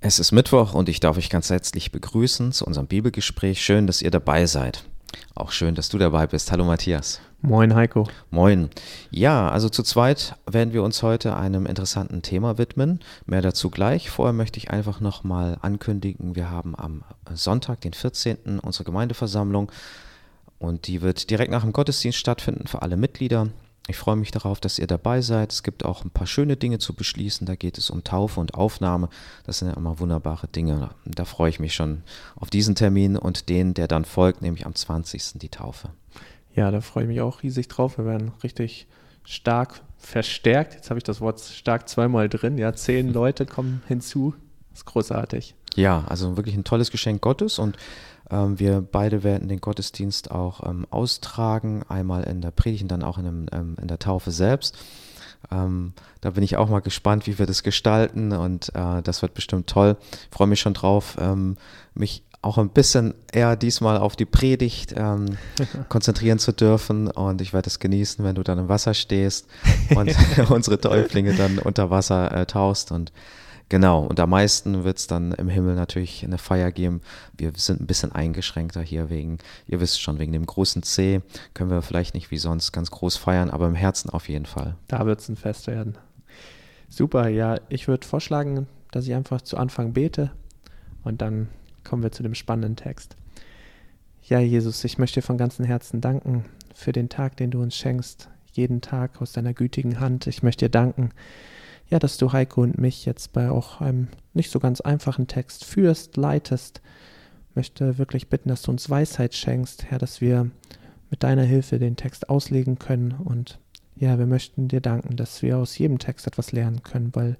Es ist Mittwoch und ich darf euch ganz herzlich begrüßen zu unserem Bibelgespräch. Schön, dass ihr dabei seid. Auch schön, dass du dabei bist. Hallo Matthias. Moin Heiko. Moin. Ja, also zu zweit werden wir uns heute einem interessanten Thema widmen. Mehr dazu gleich. Vorher möchte ich einfach nochmal ankündigen, wir haben am Sonntag, den 14. unsere Gemeindeversammlung und die wird direkt nach dem Gottesdienst stattfinden für alle Mitglieder. Ich freue mich darauf, dass ihr dabei seid. Es gibt auch ein paar schöne Dinge zu beschließen. Da geht es um Taufe und Aufnahme. Das sind ja immer wunderbare Dinge. Da freue ich mich schon auf diesen Termin und den, der dann folgt, nämlich am 20. die Taufe. Ja, da freue ich mich auch riesig drauf. Wir werden richtig stark verstärkt. Jetzt habe ich das Wort stark zweimal drin. Ja, zehn Leute kommen hinzu. Das ist großartig. Ja, also wirklich ein tolles Geschenk Gottes und wir beide werden den Gottesdienst auch ähm, austragen, einmal in der Predigt und dann auch in, einem, ähm, in der Taufe selbst. Ähm, da bin ich auch mal gespannt, wie wir das gestalten und äh, das wird bestimmt toll. Ich freue mich schon drauf, ähm, mich auch ein bisschen eher diesmal auf die Predigt ähm, konzentrieren zu dürfen und ich werde es genießen, wenn du dann im Wasser stehst und unsere Täuflinge dann unter Wasser äh, tauchst und Genau, und am meisten wird es dann im Himmel natürlich eine Feier geben. Wir sind ein bisschen eingeschränkter hier wegen, ihr wisst schon, wegen dem großen C können wir vielleicht nicht wie sonst ganz groß feiern, aber im Herzen auf jeden Fall. Da wird es ein Fest werden. Super, ja, ich würde vorschlagen, dass ich einfach zu Anfang bete und dann kommen wir zu dem spannenden Text. Ja, Jesus, ich möchte dir von ganzem Herzen danken für den Tag, den du uns schenkst, jeden Tag aus deiner gütigen Hand. Ich möchte dir danken, ja, dass du Heiko und mich jetzt bei auch einem nicht so ganz einfachen Text führst, leitest. Möchte wirklich bitten, dass du uns Weisheit schenkst, Herr, dass wir mit deiner Hilfe den Text auslegen können. Und ja, wir möchten dir danken, dass wir aus jedem Text etwas lernen können, weil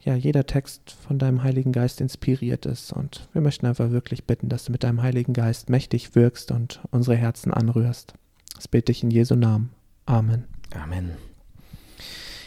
ja, jeder Text von deinem Heiligen Geist inspiriert ist. Und wir möchten einfach wirklich bitten, dass du mit deinem Heiligen Geist mächtig wirkst und unsere Herzen anrührst. Das bete ich in Jesu Namen. Amen. Amen.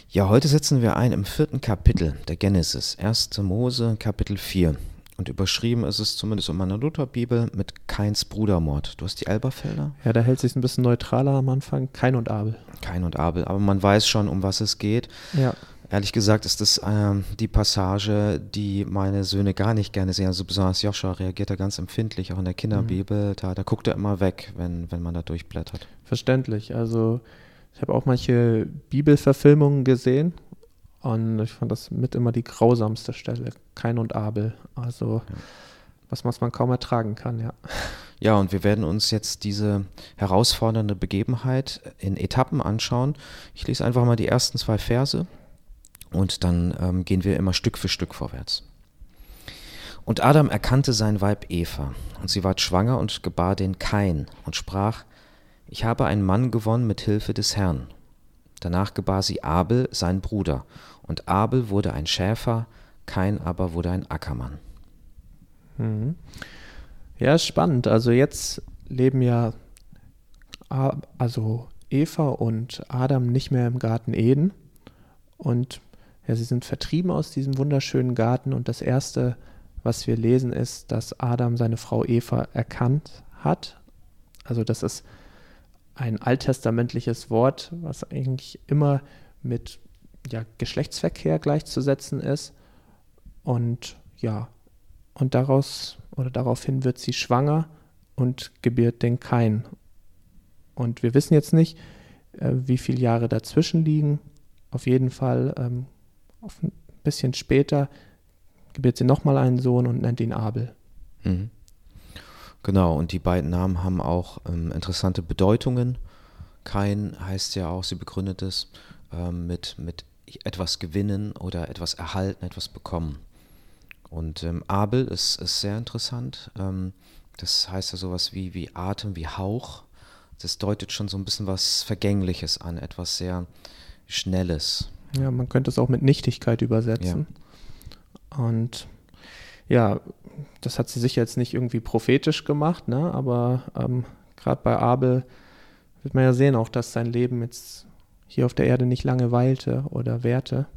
Ja, heute setzen wir ein im vierten Kapitel der Genesis, 1. Mose, Kapitel 4. Und überschrieben ist es zumindest in meiner Lutherbibel mit Keins Brudermord. Du hast die Elberfelder? Ja, da hält sich ein bisschen neutraler am Anfang. Kein und Abel. Kein und Abel, aber man weiß schon, um was es geht. Ja. Ehrlich gesagt ist das äh, die Passage, die meine Söhne gar nicht gerne sehen. Also besonders Joscha reagiert da ganz empfindlich, auch in der Kinderbibel. Mhm. Da, da guckt er immer weg, wenn, wenn man da durchblättert. Verständlich. Also ich habe auch manche Bibelverfilmungen gesehen und ich fand das mit immer die grausamste Stelle. Kain und Abel. Also ja. was, was man kaum ertragen kann, ja. Ja, und wir werden uns jetzt diese herausfordernde Begebenheit in Etappen anschauen. Ich lese einfach mal die ersten zwei Verse und dann ähm, gehen wir immer Stück für Stück vorwärts. Und Adam erkannte sein Weib Eva, und sie ward schwanger und gebar den Kain und sprach, ich habe einen Mann gewonnen mit Hilfe des Herrn. Danach gebar sie Abel, sein Bruder, und Abel wurde ein Schäfer, Kain aber wurde ein Ackermann. Mhm. Ja, spannend. Also jetzt leben ja also Eva und Adam nicht mehr im Garten Eden und ja, sie sind vertrieben aus diesem wunderschönen Garten und das erste, was wir lesen, ist, dass Adam seine Frau Eva erkannt hat. Also das ist ein alttestamentliches Wort, was eigentlich immer mit ja, Geschlechtsverkehr gleichzusetzen ist. Und ja, und daraus oder daraufhin wird sie schwanger und gebiert den Kain. Und wir wissen jetzt nicht, äh, wie viele Jahre dazwischen liegen. Auf jeden Fall ähm, auf ein bisschen später gebiert sie nochmal einen Sohn und nennt ihn Abel. Mhm. Genau, und die beiden Namen haben auch ähm, interessante Bedeutungen. Kain heißt ja auch, sie begründet es ähm, mit, mit etwas gewinnen oder etwas erhalten, etwas bekommen. Und ähm, Abel ist, ist sehr interessant. Ähm, das heißt ja sowas wie, wie Atem, wie Hauch. Das deutet schon so ein bisschen was Vergängliches an, etwas sehr Schnelles. Ja, man könnte es auch mit Nichtigkeit übersetzen. Ja. Und ja, das hat sie sicher jetzt nicht irgendwie prophetisch gemacht, ne? aber ähm, gerade bei Abel wird man ja sehen auch, dass sein Leben jetzt hier auf der Erde nicht lange weilte oder währte.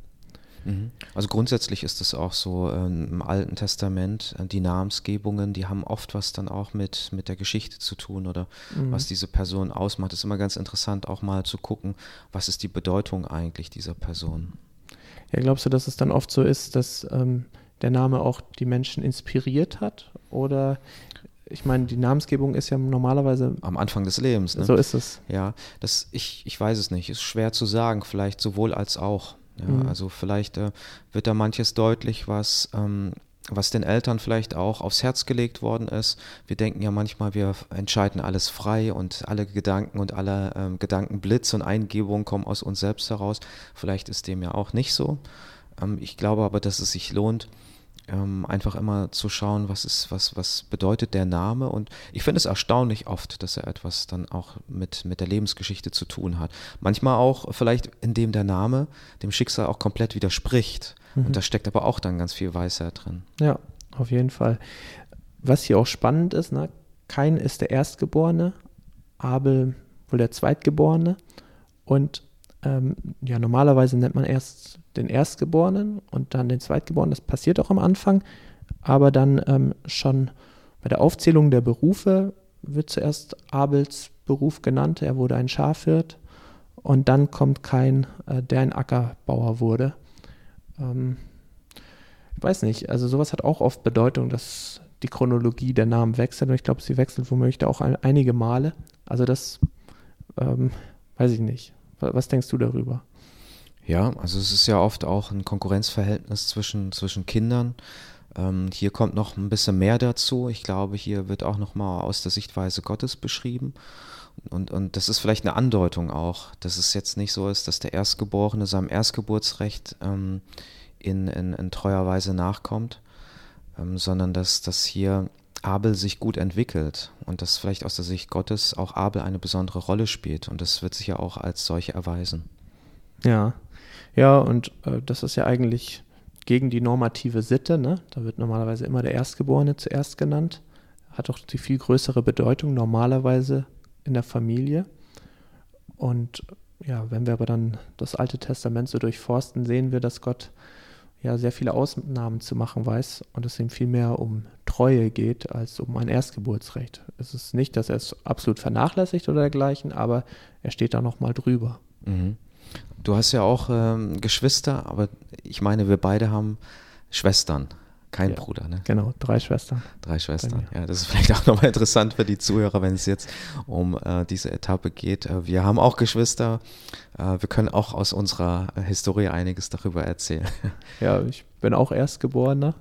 Mhm. Also grundsätzlich ist es auch so ähm, im Alten Testament, äh, die Namensgebungen, die haben oft was dann auch mit, mit der Geschichte zu tun oder mhm. was diese Person ausmacht. Es ist immer ganz interessant auch mal zu gucken, was ist die Bedeutung eigentlich dieser Person. Ja, glaubst du, dass es dann oft so ist, dass ähm, der Name auch die Menschen inspiriert hat? Oder ich meine, die Namensgebung ist ja normalerweise am Anfang des Lebens. Ne? So ist es. Ja, das ich, ich weiß es nicht. Ist schwer zu sagen. Vielleicht sowohl als auch. Ja, mhm. Also vielleicht äh, wird da manches deutlich, was ähm, was den Eltern vielleicht auch aufs Herz gelegt worden ist. Wir denken ja manchmal, wir entscheiden alles frei und alle Gedanken und alle ähm, Gedankenblitze und Eingebungen kommen aus uns selbst heraus. Vielleicht ist dem ja auch nicht so. Ähm, ich glaube aber, dass es sich lohnt, ähm, einfach immer zu schauen, was ist, was, was bedeutet der Name. Und ich finde es erstaunlich oft, dass er etwas dann auch mit, mit der Lebensgeschichte zu tun hat. Manchmal auch vielleicht, indem der Name dem Schicksal auch komplett widerspricht. Mhm. Und da steckt aber auch dann ganz viel Weisheit drin. Ja, auf jeden Fall. Was hier auch spannend ist, ne? Kain ist der Erstgeborene, Abel wohl der Zweitgeborene. Und ähm, ja, normalerweise nennt man erst den Erstgeborenen und dann den Zweitgeborenen. Das passiert auch am Anfang. Aber dann ähm, schon bei der Aufzählung der Berufe wird zuerst Abels Beruf genannt. Er wurde ein Schafhirt. Und dann kommt Kain, äh, der ein Ackerbauer wurde. Ähm, ich weiß nicht, also sowas hat auch oft Bedeutung, dass die Chronologie der Namen wechselt und ich glaube, sie wechselt womöglich auch ein, einige Male. Also das ähm, weiß ich nicht. Was denkst du darüber? Ja, also es ist ja oft auch ein Konkurrenzverhältnis zwischen, zwischen Kindern. Ähm, hier kommt noch ein bisschen mehr dazu. Ich glaube, hier wird auch noch mal aus der Sichtweise Gottes beschrieben. Und, und das ist vielleicht eine Andeutung auch, dass es jetzt nicht so ist, dass der Erstgeborene seinem Erstgeburtsrecht ähm, in, in, in, treuer Weise nachkommt, ähm, sondern dass, dass hier Abel sich gut entwickelt und dass vielleicht aus der Sicht Gottes auch Abel eine besondere Rolle spielt. Und das wird sich ja auch als solche erweisen. Ja, ja, und äh, das ist ja eigentlich gegen die normative Sitte. Ne? Da wird normalerweise immer der Erstgeborene zuerst genannt. Hat auch die viel größere Bedeutung normalerweise in der Familie. Und ja, wenn wir aber dann das Alte Testament so durchforsten, sehen wir, dass Gott ja sehr viele Ausnahmen zu machen weiß und es ihm viel mehr um Treue geht als um ein Erstgeburtsrecht. Es ist nicht, dass er es absolut vernachlässigt oder dergleichen, aber er steht da nochmal drüber. Mhm. Du hast ja auch ähm, Geschwister, aber ich meine, wir beide haben Schwestern. Kein ja, Bruder, ne? Genau, drei Schwestern. Drei Schwestern. Ja, das ist vielleicht auch nochmal interessant für die Zuhörer, wenn es jetzt um äh, diese Etappe geht. Äh, wir haben auch Geschwister. Äh, wir können auch aus unserer Historie einiges darüber erzählen. Ja, ich bin auch Erstgeborener.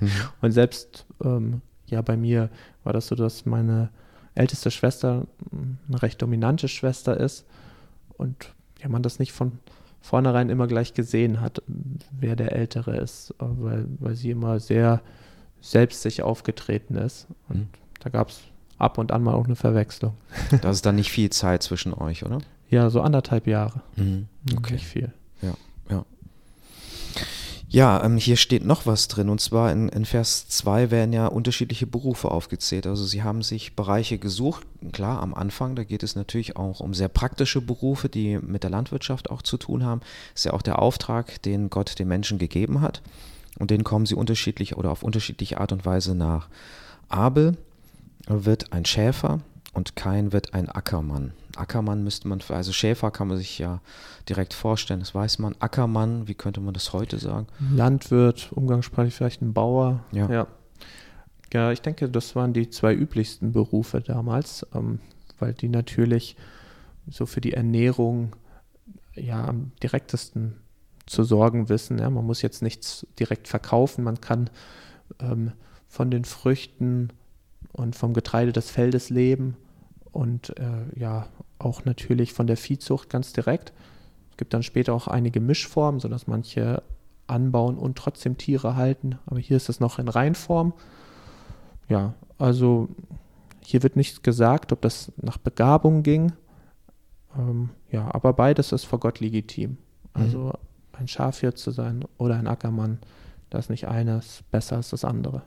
mhm. Und selbst ähm, ja, bei mir war das so, dass meine älteste Schwester eine recht dominante Schwester ist und ja, man das nicht von vornherein immer gleich gesehen hat, wer der Ältere ist, weil, weil sie immer sehr selbstsicher aufgetreten ist. Und mhm. da gab es ab und an mal auch eine Verwechslung. Da ist dann nicht viel Zeit zwischen euch, oder? Ja, so anderthalb Jahre. Mhm. Okay. Nicht viel. Ja, ja. Ja, ähm, hier steht noch was drin und zwar in, in Vers 2 werden ja unterschiedliche Berufe aufgezählt. Also sie haben sich Bereiche gesucht, klar am Anfang, da geht es natürlich auch um sehr praktische Berufe, die mit der Landwirtschaft auch zu tun haben. Ist ja auch der Auftrag, den Gott den Menschen gegeben hat und den kommen sie unterschiedlich oder auf unterschiedliche Art und Weise nach. Abel wird ein Schäfer und Kain wird ein Ackermann. Ackermann müsste man, also Schäfer kann man sich ja direkt vorstellen, das weiß man. Ackermann, wie könnte man das heute sagen? Landwirt, umgangssprachlich vielleicht ein Bauer. Ja. ja. Ja, ich denke, das waren die zwei üblichsten Berufe damals, ähm, weil die natürlich so für die Ernährung ja am direktesten zu sorgen wissen. Ja. Man muss jetzt nichts direkt verkaufen, man kann ähm, von den Früchten und vom Getreide des Feldes leben und äh, ja, auch natürlich von der Viehzucht ganz direkt. Es gibt dann später auch einige Mischformen, sodass manche anbauen und trotzdem Tiere halten. Aber hier ist es noch in Reinform. Ja, also hier wird nichts gesagt, ob das nach Begabung ging. Ähm, ja, aber beides ist vor Gott legitim. Also mhm. ein Schafhirt zu sein oder ein Ackermann, da ist nicht eines besser als das andere.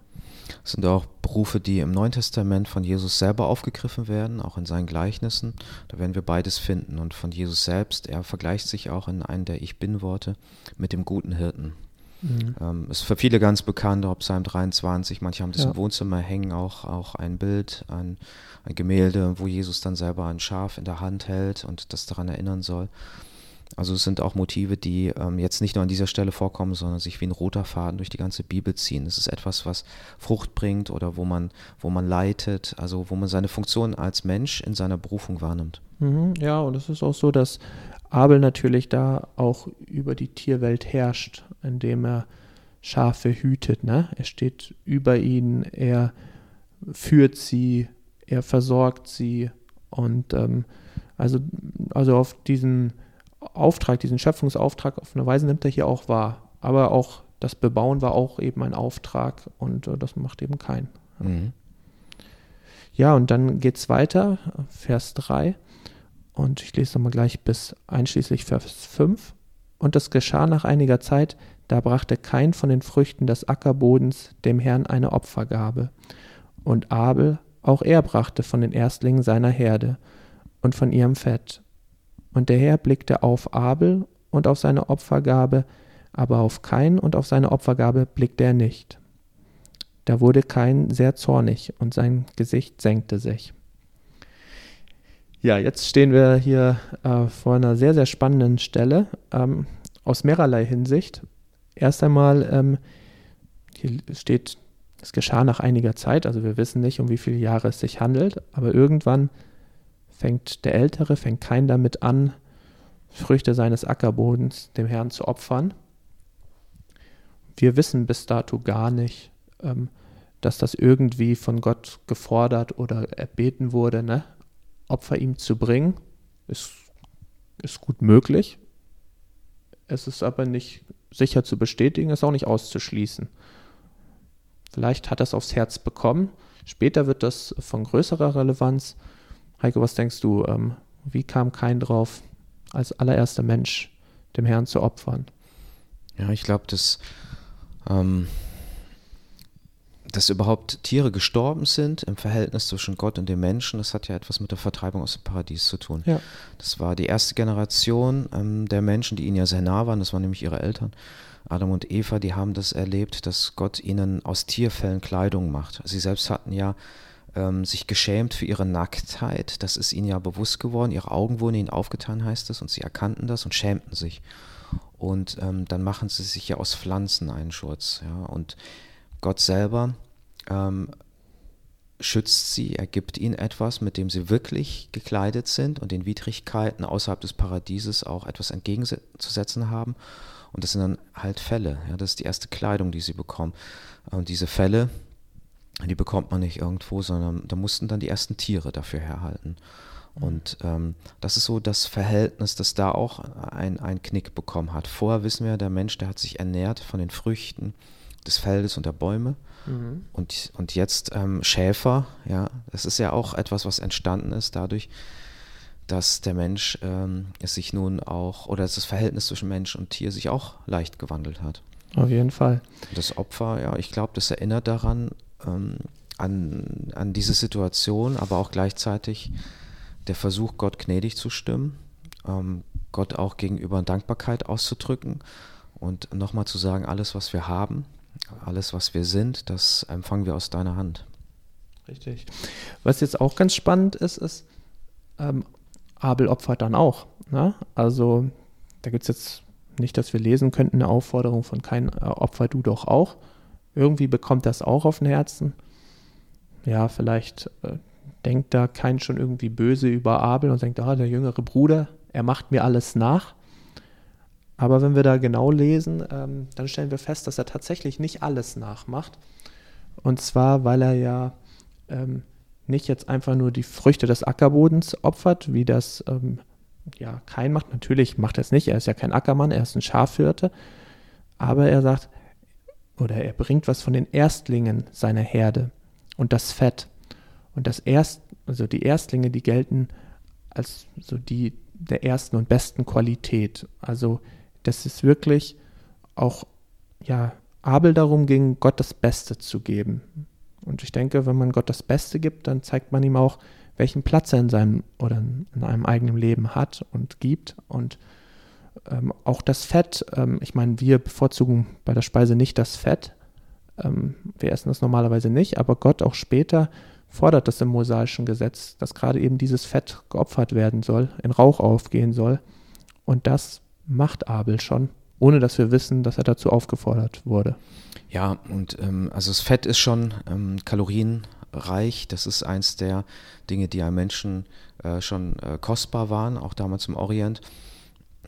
Es sind auch Berufe, die im Neuen Testament von Jesus selber aufgegriffen werden, auch in seinen Gleichnissen. Da werden wir beides finden. Und von Jesus selbst, er vergleicht sich auch in einem der Ich Bin-Worte mit dem guten Hirten. Mhm. Ähm, ist für viele ganz bekannt, auch Psalm 23, manche haben das ja. im Wohnzimmer hängen, auch, auch ein Bild, ein, ein Gemälde, wo Jesus dann selber ein Schaf in der Hand hält und das daran erinnern soll. Also es sind auch Motive, die ähm, jetzt nicht nur an dieser Stelle vorkommen, sondern sich wie ein roter Faden durch die ganze Bibel ziehen. Es ist etwas, was Frucht bringt oder wo man, wo man leitet, also wo man seine Funktion als Mensch in seiner Berufung wahrnimmt. Mhm, ja, und es ist auch so, dass Abel natürlich da auch über die Tierwelt herrscht, indem er Schafe hütet. Ne? Er steht über ihnen, er führt sie, er versorgt sie und ähm, also, also auf diesen Auftrag, diesen Schöpfungsauftrag auf eine Weise nimmt er hier auch wahr. Aber auch das Bebauen war auch eben ein Auftrag und äh, das macht eben keinen. Mhm. Ja, und dann geht es weiter, Vers 3. Und ich lese nochmal gleich bis einschließlich Vers 5. Und es geschah nach einiger Zeit, da brachte kein von den Früchten des Ackerbodens dem Herrn eine Opfergabe. Und Abel, auch er brachte von den Erstlingen seiner Herde und von ihrem Fett. Und der Herr blickte auf Abel und auf seine Opfergabe, aber auf Kain und auf seine Opfergabe blickte er nicht. Da wurde Kain sehr zornig und sein Gesicht senkte sich. Ja, jetzt stehen wir hier äh, vor einer sehr, sehr spannenden Stelle ähm, aus mehrerlei Hinsicht. Erst einmal, ähm, hier steht, es geschah nach einiger Zeit, also wir wissen nicht, um wie viele Jahre es sich handelt, aber irgendwann fängt der Ältere, fängt kein damit an, Früchte seines Ackerbodens dem Herrn zu opfern. Wir wissen bis dato gar nicht, ähm, dass das irgendwie von Gott gefordert oder erbeten wurde, ne? Opfer ihm zu bringen. Ist, ist gut möglich. Es ist aber nicht sicher zu bestätigen, ist auch nicht auszuschließen. Vielleicht hat er es aufs Herz bekommen. Später wird das von größerer Relevanz. Heiko, was denkst du, ähm, wie kam kein drauf, als allererster Mensch dem Herrn zu opfern? Ja, ich glaube, dass, ähm, dass überhaupt Tiere gestorben sind im Verhältnis zwischen Gott und dem Menschen, das hat ja etwas mit der Vertreibung aus dem Paradies zu tun. Ja. Das war die erste Generation ähm, der Menschen, die ihnen ja sehr nah waren, das waren nämlich ihre Eltern. Adam und Eva, die haben das erlebt, dass Gott ihnen aus Tierfällen Kleidung macht. Sie selbst hatten ja ähm, sich geschämt für ihre Nacktheit. Das ist ihnen ja bewusst geworden. Ihre Augen wurden ihnen aufgetan, heißt es, und sie erkannten das und schämten sich. Und ähm, dann machen sie sich ja aus Pflanzen einen Schutz. Ja? Und Gott selber ähm, schützt sie, er gibt ihnen etwas, mit dem sie wirklich gekleidet sind und den Widrigkeiten außerhalb des Paradieses auch etwas entgegenzusetzen haben. Und das sind dann halt Fälle. Ja? Das ist die erste Kleidung, die sie bekommen. Und diese Fälle, die bekommt man nicht irgendwo, sondern da mussten dann die ersten Tiere dafür herhalten. Und ähm, das ist so das Verhältnis, das da auch ein, ein Knick bekommen hat. Vorher wissen wir, der Mensch, der hat sich ernährt von den Früchten des Feldes und der Bäume. Mhm. Und, und jetzt ähm, Schäfer, ja, das ist ja auch etwas, was entstanden ist dadurch, dass der Mensch ähm, es sich nun auch, oder dass das Verhältnis zwischen Mensch und Tier sich auch leicht gewandelt hat. Auf jeden Fall. Das Opfer, ja, ich glaube, das erinnert daran, ähm, an, an diese Situation, aber auch gleichzeitig der Versuch, Gott gnädig zu stimmen, ähm, Gott auch gegenüber Dankbarkeit auszudrücken und nochmal zu sagen, alles, was wir haben, alles, was wir sind, das empfangen wir aus deiner Hand. Richtig. Was jetzt auch ganz spannend ist, ist, ähm, Abel opfert dann auch. Ne? Also da gibt es jetzt nicht, dass wir lesen könnten, eine Aufforderung von kein äh, Opfer du doch auch, irgendwie bekommt das auch auf den Herzen. Ja, vielleicht äh, denkt da kein schon irgendwie böse über Abel und denkt, ah, der jüngere Bruder, er macht mir alles nach. Aber wenn wir da genau lesen, ähm, dann stellen wir fest, dass er tatsächlich nicht alles nachmacht. Und zwar, weil er ja ähm, nicht jetzt einfach nur die Früchte des Ackerbodens opfert, wie das ähm, ja kein macht. Natürlich macht er es nicht, er ist ja kein Ackermann, er ist ein Schafhirte. Aber er sagt, oder er bringt was von den Erstlingen seiner Herde und das Fett. Und das Erst, also die Erstlinge, die gelten als so die der ersten und besten Qualität. Also das ist wirklich auch ja Abel darum ging, Gott das Beste zu geben. Und ich denke, wenn man Gott das Beste gibt, dann zeigt man ihm auch, welchen Platz er in seinem oder in einem eigenen Leben hat und gibt. Und ähm, auch das Fett, ähm, ich meine, wir bevorzugen bei der Speise nicht das Fett. Ähm, wir essen das normalerweise nicht, aber Gott auch später fordert das im mosaischen Gesetz, dass gerade eben dieses Fett geopfert werden soll, in Rauch aufgehen soll. Und das macht Abel schon, ohne dass wir wissen, dass er dazu aufgefordert wurde. Ja, und ähm, also das Fett ist schon ähm, kalorienreich. Das ist eins der Dinge, die einem Menschen äh, schon äh, kostbar waren, auch damals im Orient.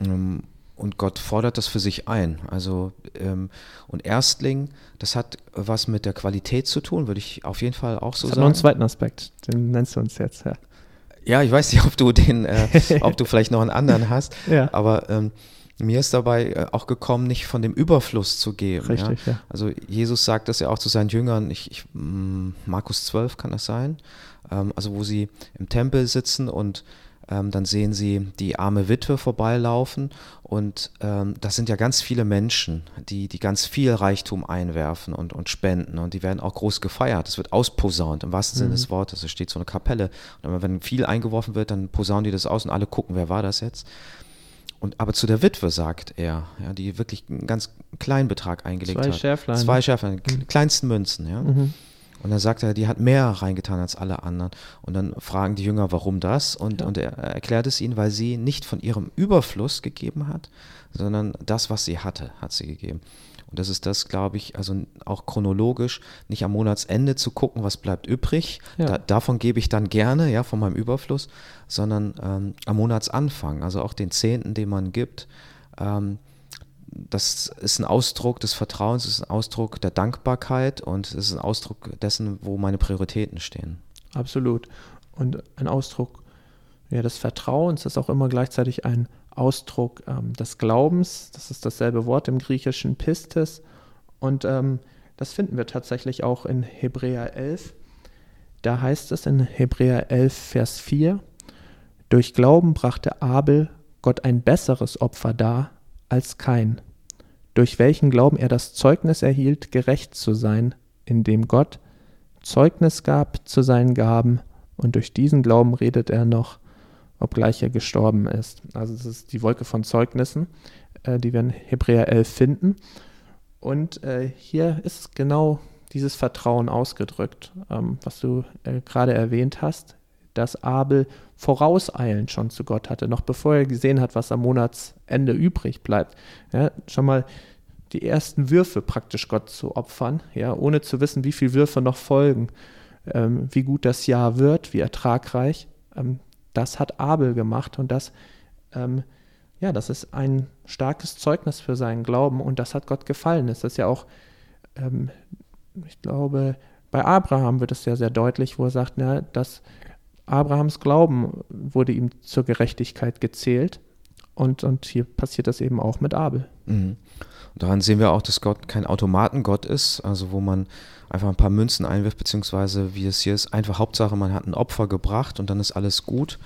Ähm, und Gott fordert das für sich ein. Also ähm, und Erstling, das hat was mit der Qualität zu tun, würde ich auf jeden Fall auch so das sagen. Hat noch einen zweiten Aspekt, den nennst du uns jetzt. Ja, ja ich weiß nicht, ob du den, äh, ob du vielleicht noch einen anderen hast. ja. Aber ähm, mir ist dabei äh, auch gekommen, nicht von dem Überfluss zu geben. Richtig, ja? ja. Also Jesus sagt das ja auch zu seinen Jüngern, ich, ich, Markus 12 kann das sein, ähm, also wo sie im Tempel sitzen und ähm, dann sehen sie die arme Witwe vorbeilaufen und ähm, das sind ja ganz viele Menschen, die, die ganz viel Reichtum einwerfen und, und spenden und die werden auch groß gefeiert. Es wird ausposaunt im wahrsten Sinne Mhm. des Wortes. Es steht so eine Kapelle und wenn viel eingeworfen wird, dann posaunen die das aus und alle gucken, wer war das jetzt? Und aber zu der Witwe sagt er, ja, die wirklich einen ganz kleinen Betrag eingelegt Zwei hat. Schärflein. Zwei Schärflein, Mhm. kleinsten Münzen, ja. Mhm. Und dann sagt er, die hat mehr reingetan als alle anderen. Und dann fragen die Jünger, warum das? Und, Ja. und er erklärt es ihnen, weil sie nicht von ihrem Überfluss gegeben hat, sondern das, was sie hatte, hat sie gegeben. Und das ist das, glaube ich, also auch chronologisch, nicht am Monatsende zu gucken, was bleibt übrig. Ja. Da, davon gebe ich dann gerne, ja, von meinem Überfluss, sondern ähm, am Monatsanfang, also auch den Zehnten, den man gibt. Ähm, das ist ein Ausdruck des Vertrauens, ist ein Ausdruck der Dankbarkeit und es ist ein Ausdruck dessen, wo meine Prioritäten stehen. Absolut. Und ein Ausdruck ja, des Vertrauens ist auch immer gleichzeitig ein Ausdruck ähm, des Glaubens. Das ist dasselbe Wort im Griechischen Pistis. Und ähm, das finden wir tatsächlich auch in Hebräer 11. Da heißt es in Hebräer 11, Vers 4, durch Glauben brachte Abel Gott ein besseres Opfer dar als kein, durch welchen Glauben er das Zeugnis erhielt, gerecht zu sein, indem Gott Zeugnis gab zu seinen Gaben und durch diesen Glauben redet er noch, obgleich er gestorben ist. Also das ist die Wolke von Zeugnissen, äh, die wir in Hebräer 11 finden. Und äh, hier ist genau dieses Vertrauen ausgedrückt, ähm, was du äh, gerade erwähnt hast, dass Abel vorauseilend schon zu Gott hatte, noch bevor er gesehen hat, was am Monatsende übrig bleibt. Ja, schon mal die ersten Würfe praktisch Gott zu opfern, ja, ohne zu wissen, wie viele Würfe noch folgen, ähm, wie gut das Jahr wird, wie ertragreich. Ähm, das hat Abel gemacht und das, ähm, ja, das ist ein starkes Zeugnis für seinen Glauben und das hat Gott gefallen. Das ist ja auch, ähm, ich glaube, bei Abraham wird es ja sehr deutlich, wo er sagt, na, dass Abrahams Glauben wurde ihm zur Gerechtigkeit gezählt. Und, und hier passiert das eben auch mit Abel. Mhm. Und daran sehen wir auch, dass Gott kein Automatengott ist, also wo man einfach ein paar Münzen einwirft, beziehungsweise wie es hier ist, einfach Hauptsache, man hat ein Opfer gebracht und dann ist alles gut,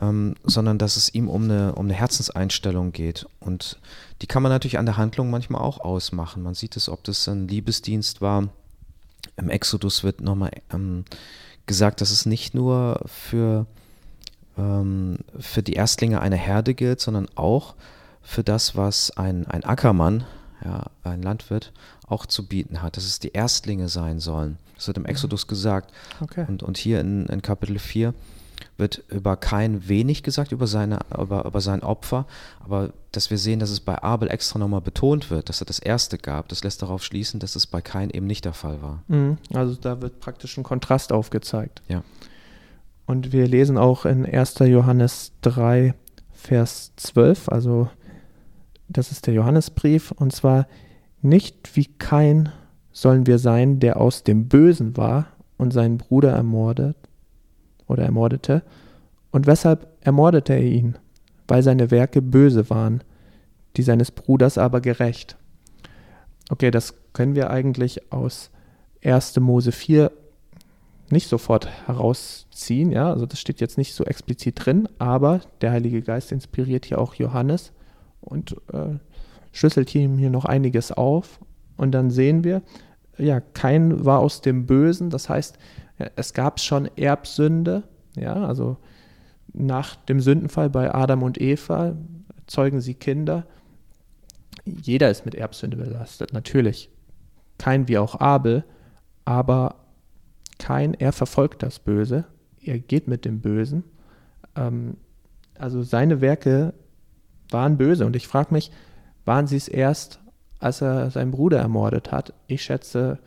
ähm, sondern dass es ihm um eine, um eine Herzenseinstellung geht. Und die kann man natürlich an der Handlung manchmal auch ausmachen. Man sieht es, ob das ein Liebesdienst war. Im Exodus wird nochmal ähm, gesagt, dass es nicht nur für, ähm, für die Erstlinge einer Herde gilt, sondern auch für das, was ein, ein Ackermann, ja, ein Landwirt, auch zu bieten hat, dass es die Erstlinge sein sollen. Das wird im Exodus gesagt. Okay. Und, und hier in, in Kapitel 4 wird über kein wenig gesagt, über, seine, über, über sein Opfer, aber dass wir sehen, dass es bei Abel extra nochmal betont wird, dass er das Erste gab, das lässt darauf schließen, dass es bei Kain eben nicht der Fall war. Mhm. Also da wird praktisch ein Kontrast aufgezeigt. Ja. Und wir lesen auch in 1. Johannes 3, Vers 12, also das ist der Johannesbrief, und zwar nicht wie kein sollen wir sein, der aus dem Bösen war und seinen Bruder ermordet oder ermordete. Und weshalb ermordete er ihn? Weil seine Werke böse waren, die seines Bruders aber gerecht. Okay, das können wir eigentlich aus 1. Mose 4 nicht sofort herausziehen, ja, also das steht jetzt nicht so explizit drin, aber der Heilige Geist inspiriert hier auch Johannes und äh, schlüsselt ihm hier noch einiges auf und dann sehen wir, ja, kein war aus dem Bösen, das heißt, es gab schon Erbsünde, ja, also nach dem Sündenfall bei Adam und Eva zeugen sie Kinder. Jeder ist mit Erbsünde belastet, natürlich. Kein wie auch Abel, aber kein, er verfolgt das Böse, er geht mit dem Bösen. Ähm, also seine Werke waren böse. Und ich frage mich, waren sie es erst, als er seinen Bruder ermordet hat? Ich schätze,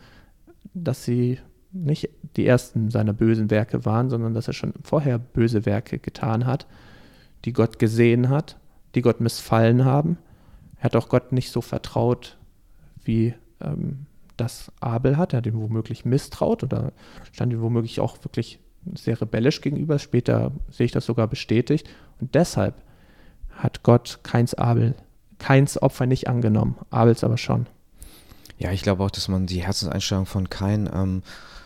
dass sie nicht die ersten seiner bösen Werke waren, sondern dass er schon vorher böse Werke getan hat, die Gott gesehen hat, die Gott missfallen haben. Er hat auch Gott nicht so vertraut, wie ähm, das Abel hat. Er hat ihm womöglich misstraut oder stand ihm womöglich auch wirklich sehr rebellisch gegenüber. Später sehe ich das sogar bestätigt. Und deshalb hat Gott keins Abel, keins Opfer nicht angenommen, Abels aber schon. Ja, ich glaube auch, dass man die Herzenseinstellung von Kain ähm,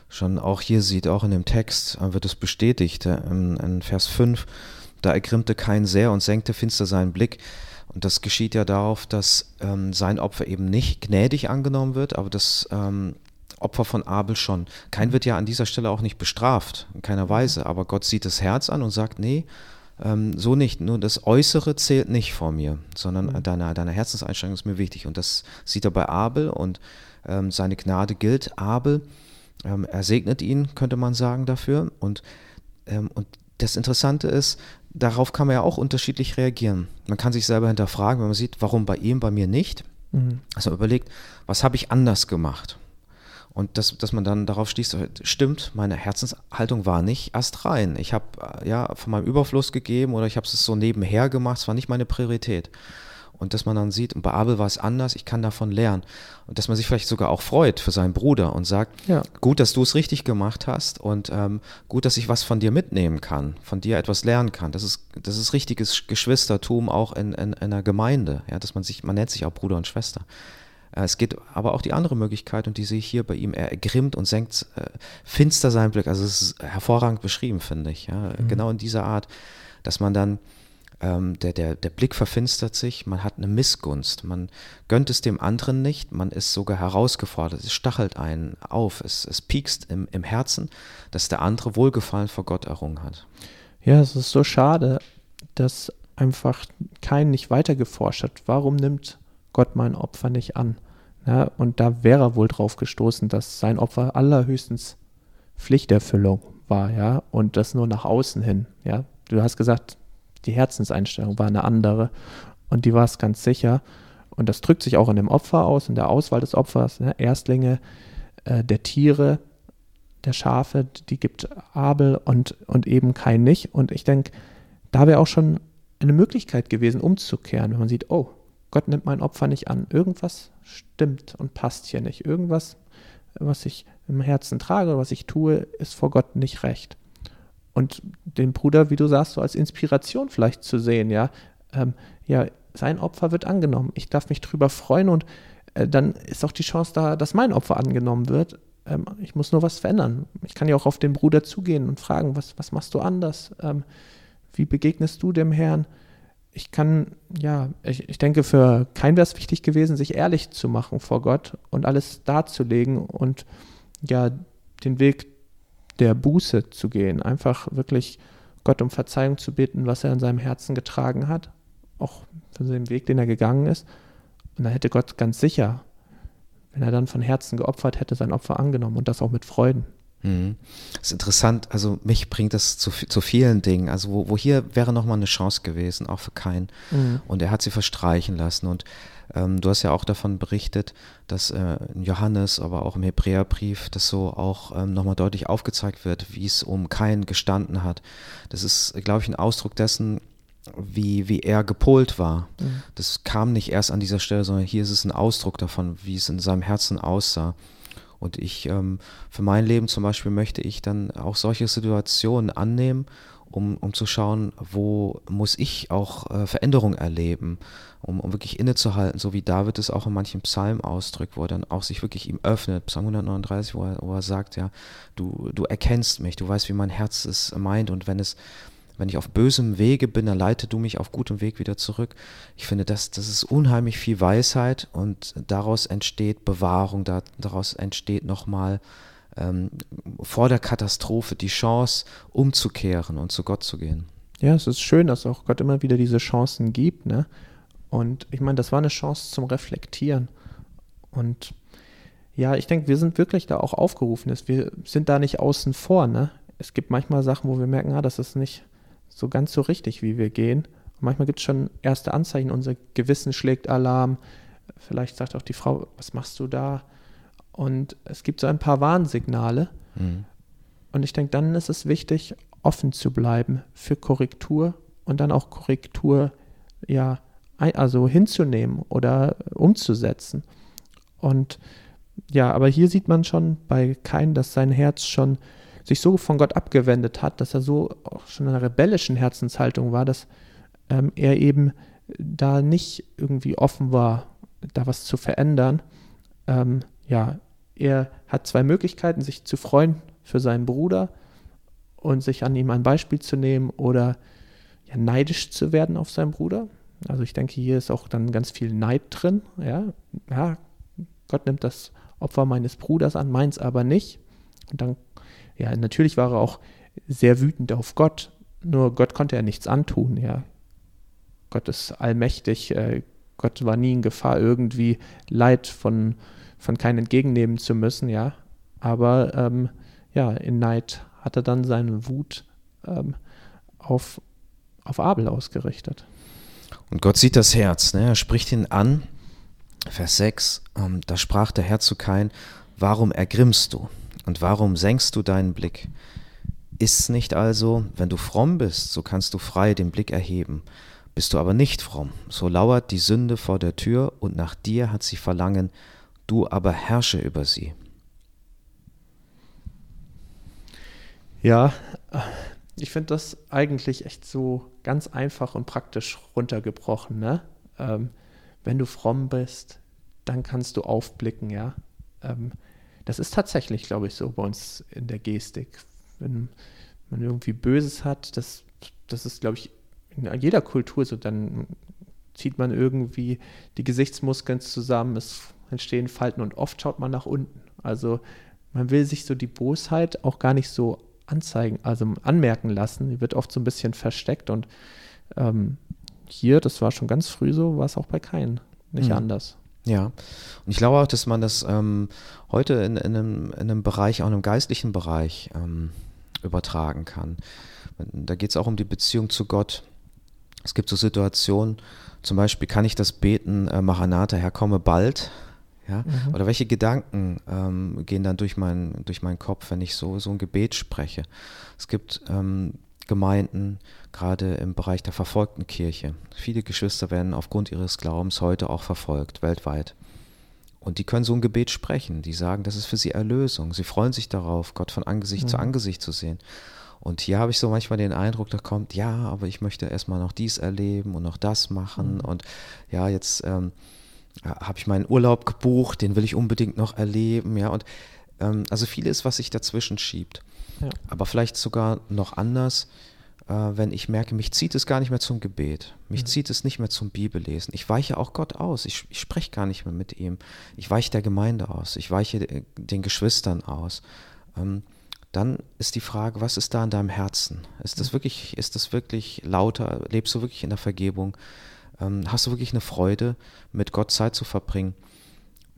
schon auch hier sieht, auch in dem Text äh, wird es bestätigt. Äh, in, in, Vers 5, da ergrimmte Kain sehr und senkte finster seinen Blick. Und das geschieht ja darauf, dass ähm, sein Opfer eben nicht gnädig angenommen wird, aber das ähm, Opfer von Abel schon. Kain wird ja an dieser Stelle auch nicht bestraft, in keiner Weise, aber Gott sieht das Herz an und sagt, nee, ähm, so nicht. Nur das Äußere zählt nicht vor mir, sondern mhm. deine, deine Herzenseinstellung ist mir wichtig. Und das sieht er bei Abel und ähm, seine Gnade gilt Abel. Ähm, er segnet ihn, könnte man sagen, dafür. Und, ähm, und das Interessante ist, darauf kann man ja auch unterschiedlich reagieren. Man kann sich selber hinterfragen, wenn man sieht, warum bei ihm, bei mir nicht. Mhm. Also überlegt, was habe ich anders gemacht? Und dass, dass man dann darauf schließt, stimmt, meine Herzenshaltung war nicht astrein. Ich habe äh, ja von meinem Überfluss gegeben oder ich habe es so nebenher gemacht, es war nicht meine Priorität. Und dass man dann sieht, und bei Abel war es anders, ich kann davon lernen. Und dass man sich vielleicht sogar auch freut für seinen Bruder und sagt, ja. gut, dass du es richtig gemacht hast und ähm, gut, dass ich was von dir mitnehmen kann, von dir etwas lernen kann. Das ist, das ist richtiges Geschwistertum auch in, in, in einer Gemeinde, ja, dass man sich, man nennt sich auch Bruder und Schwester. Äh, es geht aber auch die andere Möglichkeit und die sehe ich hier bei ihm. Er grimmt und senkt äh, finster seinen Blick. Also es ist hervorragend beschrieben, finde ich. Ja? Mhm. Genau in dieser Art, dass man dann, ähm, der, der, der Blick verfinstert sich, man hat eine Missgunst, man gönnt es dem anderen nicht, man ist sogar herausgefordert, es stachelt einen auf, es, es piekst im, im Herzen, dass der andere Wohlgefallen vor Gott errungen hat. Ja, es ist so schade, dass einfach kein nicht weiter geforscht hat. Warum nimmt Gott mein Opfer nicht an. Ja, und da wäre er wohl drauf gestoßen, dass sein Opfer allerhöchstens Pflichterfüllung war, ja, und das nur nach außen hin, ja. Du hast gesagt, die Herzenseinstellung war eine andere und die war es ganz sicher. Und das drückt sich auch in dem Opfer aus, in der Auswahl des Opfers. Ne? Erstlinge äh, der Tiere, der Schafe, die gibt Abel und, und eben kein nicht. Und ich denke, da wäre auch schon eine Möglichkeit gewesen, umzukehren, wenn man sieht, oh, Gott nimmt mein Opfer nicht an. Irgendwas stimmt und passt hier nicht. Irgendwas, was ich im Herzen trage, was ich tue, ist vor Gott nicht recht. Und den Bruder, wie du sagst, so als Inspiration vielleicht zu sehen, ja, ähm, ja, sein Opfer wird angenommen. Ich darf mich drüber freuen und äh, dann ist auch die Chance da, dass mein Opfer angenommen wird. Ähm, ich muss nur was verändern. Ich kann ja auch auf den Bruder zugehen und fragen, was, was machst du anders? Ähm, wie begegnest du dem Herrn? Ich kann, ja, ich, ich denke, für kein wäre es wichtig gewesen, sich ehrlich zu machen vor Gott und alles darzulegen und ja, den Weg der Buße zu gehen. Einfach wirklich Gott um Verzeihung zu bitten, was er in seinem Herzen getragen hat, auch für den Weg, den er gegangen ist. Und da hätte Gott ganz sicher, wenn er dann von Herzen geopfert hätte, sein Opfer angenommen und das auch mit Freuden. Mhm. Das ist interessant, also mich bringt das zu, zu vielen Dingen. Also wo, wo hier wäre nochmal eine Chance gewesen, auch für keinen. Mhm. Und er hat sie verstreichen lassen. Und ähm, du hast ja auch davon berichtet, dass äh, in Johannes, aber auch im Hebräerbrief, das so auch ähm, nochmal deutlich aufgezeigt wird, wie es um keinen gestanden hat. Das ist, glaube ich, ein Ausdruck dessen, wie, wie er gepolt war. Mhm. Das kam nicht erst an dieser Stelle, sondern hier ist es ein Ausdruck davon, wie es in seinem Herzen aussah. Und ich, ähm, für mein Leben zum Beispiel möchte ich dann auch solche Situationen annehmen, um, um zu schauen, wo muss ich auch äh, Veränderung erleben, um, um wirklich innezuhalten, so wie David es auch in manchen Psalmen ausdrückt, wo er dann auch sich wirklich ihm öffnet, Psalm 139, wo er, wo er sagt, ja, du, du erkennst mich, du weißt, wie mein Herz es meint. Und wenn es wenn ich auf bösem Wege bin, dann leite du mich auf gutem Weg wieder zurück. Ich finde, das, das ist unheimlich viel Weisheit und daraus entsteht Bewahrung, da, daraus entsteht nochmal ähm, vor der Katastrophe die Chance, umzukehren und zu Gott zu gehen. Ja, es ist schön, dass auch Gott immer wieder diese Chancen gibt. Ne? Und ich meine, das war eine Chance zum Reflektieren. Und ja, ich denke, wir sind wirklich da auch aufgerufen. Wir sind da nicht außen vor. Ne? Es gibt manchmal Sachen, wo wir merken, ah, das ist nicht so ganz so richtig, wie wir gehen. Manchmal gibt es schon erste Anzeichen, unser Gewissen schlägt Alarm. Vielleicht sagt auch die Frau, was machst du da? Und es gibt so ein paar Warnsignale. Mhm. Und ich denke, dann ist es wichtig, offen zu bleiben für Korrektur und dann auch Korrektur, ja, also hinzunehmen oder umzusetzen. Und ja, aber hier sieht man schon bei Kain, dass sein Herz schon sich so von Gott abgewendet hat, dass er so auch schon in einer rebellischen Herzenshaltung war, dass ähm, er eben da nicht irgendwie offen war, da was zu verändern. Ähm, ja, er hat zwei Möglichkeiten, sich zu freuen für seinen Bruder und sich an ihm ein Beispiel zu nehmen oder ja, neidisch zu werden auf seinen Bruder. Also ich denke, hier ist auch dann ganz viel Neid drin. Ja, ja Gott nimmt das Opfer meines Bruders an, meins aber nicht. Und dann, ja, natürlich war er auch sehr wütend auf Gott, nur Gott konnte er nichts antun, ja. Gott ist allmächtig, äh, Gott war nie in Gefahr, irgendwie Leid von, von keinem entgegennehmen zu müssen, ja. Aber ähm, ja, in Neid hat er dann seine Wut ähm, auf, auf Abel ausgerichtet. Und Gott sieht das Herz, ne? er spricht ihn an. Vers 6, ähm, da sprach der Herr zu Kain, warum ergrimmst du und warum senkst du deinen Blick? Ist's nicht also, wenn du fromm bist, so kannst du frei den Blick erheben. Bist du aber nicht fromm, so lauert die Sünde vor der Tür und nach dir hat sie Verlangen, du aber herrsche über sie. Ja, ich finde das eigentlich echt so ganz einfach und praktisch runtergebrochen. Ne? Ähm, wenn du fromm bist, dann kannst du aufblicken, ja. Ähm, das ist tatsächlich, glaube ich, so bei uns in der Gestik. Wenn man irgendwie Böses hat, das, das ist, glaube ich, in jeder Kultur so, dann zieht man irgendwie die Gesichtsmuskeln zusammen, es entstehen Falten und oft schaut man nach unten. Also man will sich so die Bosheit auch gar nicht so anzeigen, also anmerken lassen. Die wird oft so ein bisschen versteckt und ähm, hier, das war schon ganz früh so, war es auch bei keinen nicht mhm. anders. Ja, und ich glaube auch, dass man das ähm, heute in, in, einem, in, einem, Bereich, auch in einem geistlichen Bereich ähm, übertragen kann. Da geht es auch um die Beziehung zu Gott. Es gibt so Situationen, zum Beispiel kann ich das beten, äh, Maranatha, Herr, komme bald. Ja? Mhm. Oder welche Gedanken ähm, gehen dann durch, mein, durch meinen Kopf, wenn ich so, so ein Gebet spreche? Es gibt ähm, Gemeinden, gerade im Bereich der verfolgten Kirche. Viele Geschwister werden aufgrund ihres Glaubens heute auch verfolgt, weltweit. Und die können so ein Gebet sprechen. Die sagen, das ist für sie Erlösung. Sie freuen sich darauf, Gott von Angesicht mhm. zu Angesicht zu sehen. Und hier habe ich so manchmal den Eindruck, da kommt, ja, aber ich möchte erstmal noch dies erleben und noch das machen. Mhm. Und ja, jetzt ähm, habe ich meinen Urlaub gebucht, den will ich unbedingt noch erleben. Ja, und ähm, also vieles, was sich dazwischen schiebt. Ja. Aber vielleicht sogar noch anders, äh, wenn ich merke, mich zieht es gar nicht mehr zum Gebet. Mich mhm. zieht es nicht mehr zum Bibellesen. Ich weiche auch Gott aus. Ich, ich spreche gar nicht mehr mit ihm. Ich weiche der Gemeinde aus. Ich weiche den Geschwistern aus. Ähm, dann ist die Frage, was ist da in deinem Herzen? Ist das wirklich, ist das wirklich lauter? Lebst du wirklich in der Vergebung? Ähm, hast du wirklich eine Freude, mit Gott Zeit zu verbringen?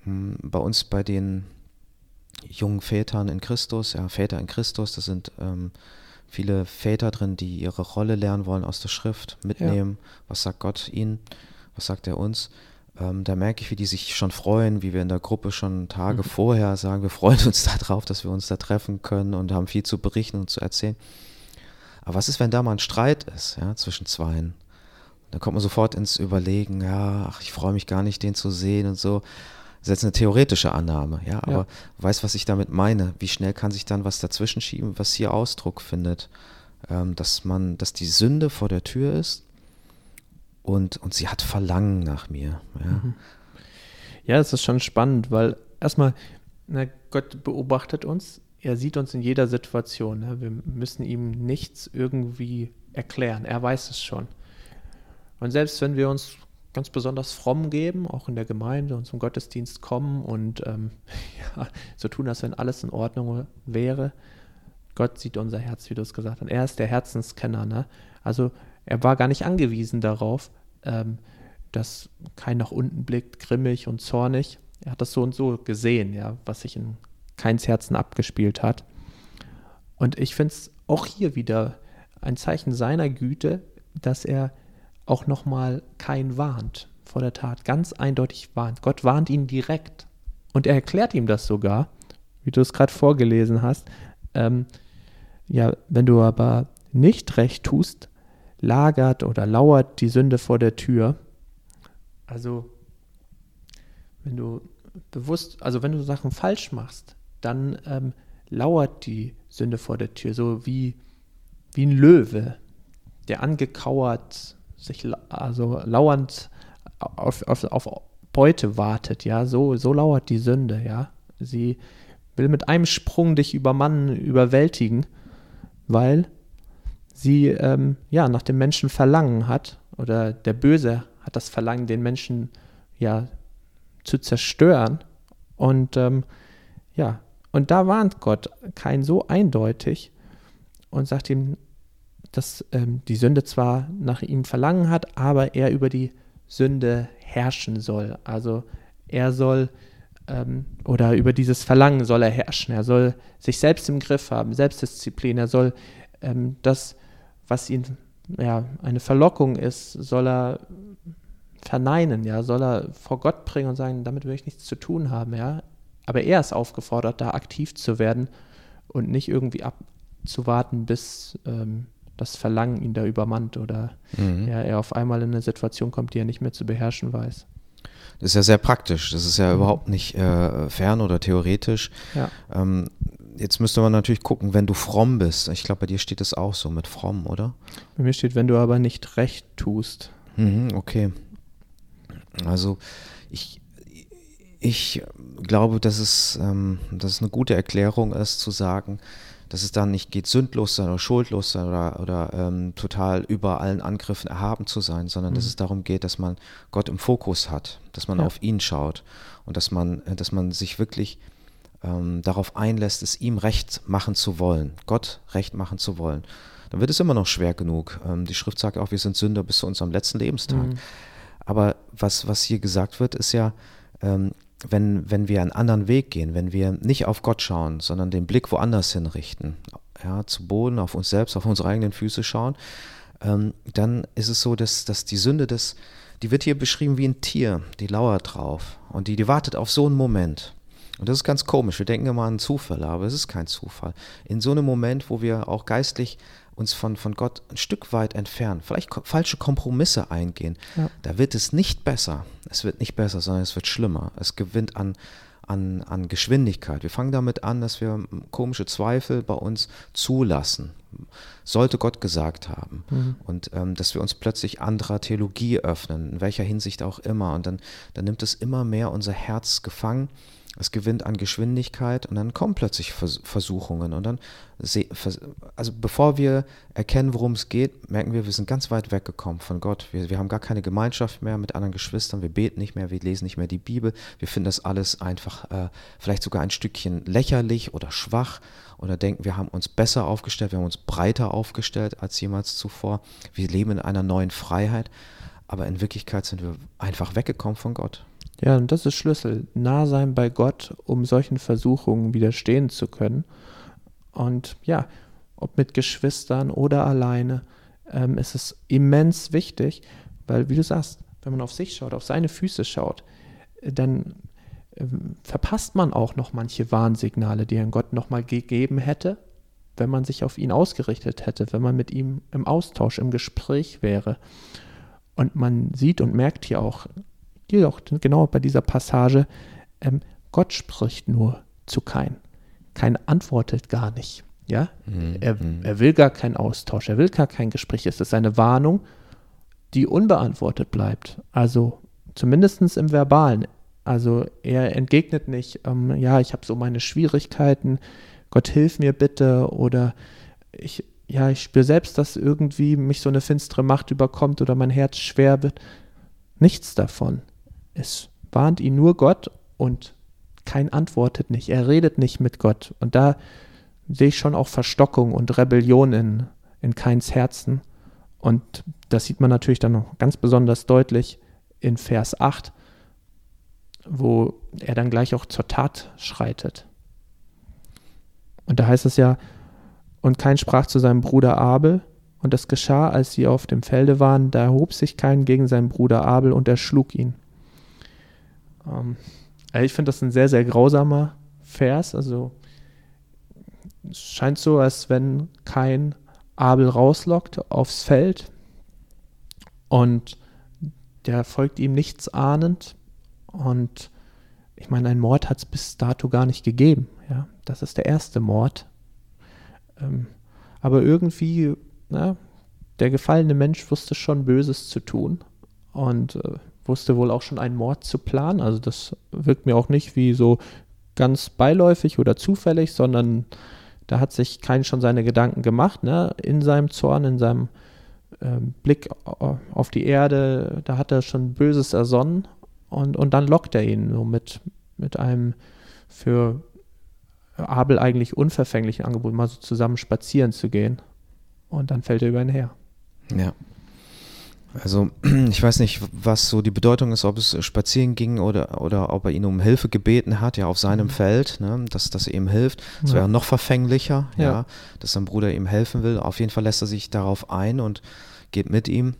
Hm, bei uns, bei den jungen Vätern in Christus, ja, Väter in Christus, da sind ähm, viele Väter drin, die ihre Rolle lernen wollen aus der Schrift, mitnehmen, ja. was sagt Gott ihnen, was sagt er uns. Ähm, da merke ich, wie die sich schon freuen, wie wir in der Gruppe schon Tage mhm. vorher sagen, wir freuen uns darauf, dass wir uns da treffen können und haben viel zu berichten und zu erzählen. Aber was ist, wenn da mal ein Streit ist, ja, zwischen zweien? Da kommt man sofort ins Überlegen, ja, ach, ich freue mich gar nicht, den zu sehen und so. Das ist jetzt eine theoretische Annahme, ja, aber ja. weiß, was ich damit meine. Wie schnell kann sich dann was dazwischen schieben, was hier Ausdruck findet, ähm, dass man, dass die Sünde vor der Tür ist und, und sie hat Verlangen nach mir. Ja, mhm. ja das ist schon spannend, weil erstmal, na, Gott beobachtet uns, er sieht uns in jeder Situation. Ne? Wir müssen ihm nichts irgendwie erklären, er weiß es schon. Und selbst wenn wir uns ganz besonders fromm geben, auch in der Gemeinde und zum Gottesdienst kommen und ähm, ja, so tun, als wenn alles in Ordnung wäre. Gott sieht unser Herz, wie du es gesagt hast. Er ist der Herzenskenner. Ne? Also er war gar nicht angewiesen darauf, ähm, dass kein nach unten blickt, grimmig und zornig. Er hat das so und so gesehen, ja, was sich in keins Herzen abgespielt hat. Und ich finde es auch hier wieder ein Zeichen seiner Güte, dass er auch nochmal kein warnt vor der Tat, ganz eindeutig warnt. Gott warnt ihn direkt. Und er erklärt ihm das sogar, wie du es gerade vorgelesen hast. Ähm, ja, wenn du aber nicht recht tust, lagert oder lauert die Sünde vor der Tür. Also, wenn du bewusst, also wenn du Sachen falsch machst, dann ähm, lauert die Sünde vor der Tür, so wie, wie ein Löwe, der angekauert, sich also lauernd auf, auf, auf Beute wartet, ja, so, so lauert die Sünde, ja. Sie will mit einem Sprung dich übermannen, überwältigen, weil sie ähm, ja nach dem Menschen Verlangen hat oder der Böse hat das Verlangen, den Menschen ja zu zerstören. Und ähm, ja, und da warnt Gott kein so eindeutig und sagt ihm, dass ähm, die Sünde zwar nach ihm Verlangen hat, aber er über die Sünde herrschen soll. Also er soll ähm, oder über dieses Verlangen soll er herrschen. Er soll sich selbst im Griff haben, Selbstdisziplin. Er soll ähm, das, was ihm ja, eine Verlockung ist, soll er verneinen, ja, soll er vor Gott bringen und sagen, damit will ich nichts zu tun haben, ja. Aber er ist aufgefordert, da aktiv zu werden und nicht irgendwie abzuwarten, bis ähm, das Verlangen ihn da übermannt oder mhm. ja, er auf einmal in eine Situation kommt, die er nicht mehr zu beherrschen weiß. Das ist ja sehr praktisch. Das ist ja mhm. überhaupt nicht äh, fern oder theoretisch. Ja. Ähm, jetzt müsste man natürlich gucken, wenn du fromm bist. Ich glaube, bei dir steht es auch so mit fromm, oder? Bei mir steht, wenn du aber nicht recht tust. Mhm, okay. Also ich, ich glaube, dass es, ähm, dass es eine gute Erklärung ist, zu sagen, dass es dann nicht geht, sündlos sein oder schuldlos sein oder, oder ähm, total über allen Angriffen erhaben zu sein, sondern mhm. dass es darum geht, dass man Gott im Fokus hat, dass man ja. auf ihn schaut und dass man, äh, dass man sich wirklich ähm, darauf einlässt, es ihm recht machen zu wollen, Gott recht machen zu wollen. Dann wird es immer noch schwer genug. Ähm, die Schrift sagt auch, wir sind Sünder bis zu unserem letzten Lebenstag. Mhm. Aber was, was hier gesagt wird, ist ja, ähm, wenn, wenn wir einen anderen Weg gehen, wenn wir nicht auf Gott schauen, sondern den Blick woanders hinrichten, ja, zu Boden, auf uns selbst, auf unsere eigenen Füße schauen, ähm, dann ist es so, dass, dass die Sünde des, die wird hier beschrieben wie ein Tier, die lauert drauf und die, die wartet auf so einen Moment. Und das ist ganz komisch. Wir denken immer an Zufälle, aber es ist kein Zufall. In so einem Moment, wo wir auch geistlich uns von, von Gott ein Stück weit entfernen, vielleicht falsche Kompromisse eingehen, ja. da wird es nicht besser. Es wird nicht besser, sondern es wird schlimmer. Es gewinnt an, an, an Geschwindigkeit. Wir fangen damit an, dass wir komische Zweifel bei uns zulassen. Sollte Gott gesagt haben. Mhm. Und ähm, dass wir uns plötzlich anderer Theologie öffnen, in welcher Hinsicht auch immer. Und dann, dann nimmt es immer mehr unser Herz gefangen es gewinnt an Geschwindigkeit und dann kommen plötzlich Versuchungen und dann, also bevor wir erkennen, worum es geht, merken wir, wir sind ganz weit weggekommen von Gott. Wir, wir haben gar keine Gemeinschaft mehr mit anderen Geschwistern, wir beten nicht mehr, wir lesen nicht mehr die Bibel, wir finden das alles einfach äh, vielleicht sogar ein Stückchen lächerlich oder schwach oder denken, wir haben uns besser aufgestellt, wir haben uns breiter aufgestellt als jemals zuvor. Wir leben in einer neuen Freiheit, aber in Wirklichkeit sind wir einfach weggekommen von Gott. Ja, und das ist Schlüssel. Nah sein bei Gott, um solchen Versuchungen widerstehen zu können. Und ja, ob mit Geschwistern oder alleine, ähm, ist es immens wichtig, weil, wie du sagst, wenn man auf sich schaut, auf seine Füße schaut, dann ähm, verpasst man auch noch manche Warnsignale, die ein Gott nochmal gegeben hätte, wenn man sich auf ihn ausgerichtet hätte, wenn man mit ihm im Austausch, im Gespräch wäre. Und man sieht und merkt hier auch, auch genau bei dieser Passage, ähm, Gott spricht nur zu Kain. Kain antwortet gar nicht. Ja? Mhm. Er, mhm. er will gar keinen Austausch, er will gar kein Gespräch. Es ist eine Warnung, die unbeantwortet bleibt. Also zumindest im Verbalen. Also er entgegnet nicht, ähm, ja, ich habe so meine Schwierigkeiten, Gott hilf mir bitte oder ich, ja, ich spüre selbst, dass irgendwie mich so eine finstere Macht überkommt oder mein Herz schwer wird. Nichts davon. Es warnt ihn nur Gott und kein antwortet nicht. Er redet nicht mit Gott. Und da sehe ich schon auch Verstockung und Rebellion in, in Keins Herzen. Und das sieht man natürlich dann noch ganz besonders deutlich in Vers 8, wo er dann gleich auch zur Tat schreitet. Und da heißt es ja, und kein sprach zu seinem Bruder Abel Und das geschah, als sie auf dem Felde waren, da erhob sich kein gegen seinen Bruder Abel und erschlug ihn. Ähm, ich finde das ein sehr, sehr grausamer Vers. Also es scheint so, als wenn kein Abel rauslockt aufs Feld und der folgt ihm nichts ahnend. Und ich meine, ein Mord hat es bis dato gar nicht gegeben. Ja, das ist der erste Mord. Ähm, aber irgendwie, na, der gefallene Mensch wusste schon Böses zu tun und äh, wusste wohl auch schon einen Mord zu planen. Also das wirkt mir auch nicht wie so ganz beiläufig oder zufällig, sondern da hat sich kein schon seine Gedanken gemacht, ne? in seinem Zorn, in seinem äh, Blick auf die Erde, da hat er schon Böses ersonnen und, und dann lockt er ihn so mit, mit einem für Abel eigentlich unverfänglichen Angebot, mal so zusammen spazieren zu gehen. Und dann fällt er über ihn her. Ja. Also ich weiß nicht, was so die Bedeutung ist, ob es spazieren ging oder, oder ob er ihn um Hilfe gebeten hat, ja, auf seinem mhm. Feld, ne, dass, dass er ihm hilft. Das ja. wäre noch verfänglicher, ja. ja, dass sein Bruder ihm helfen will. Auf jeden Fall lässt er sich darauf ein und geht mit ihm.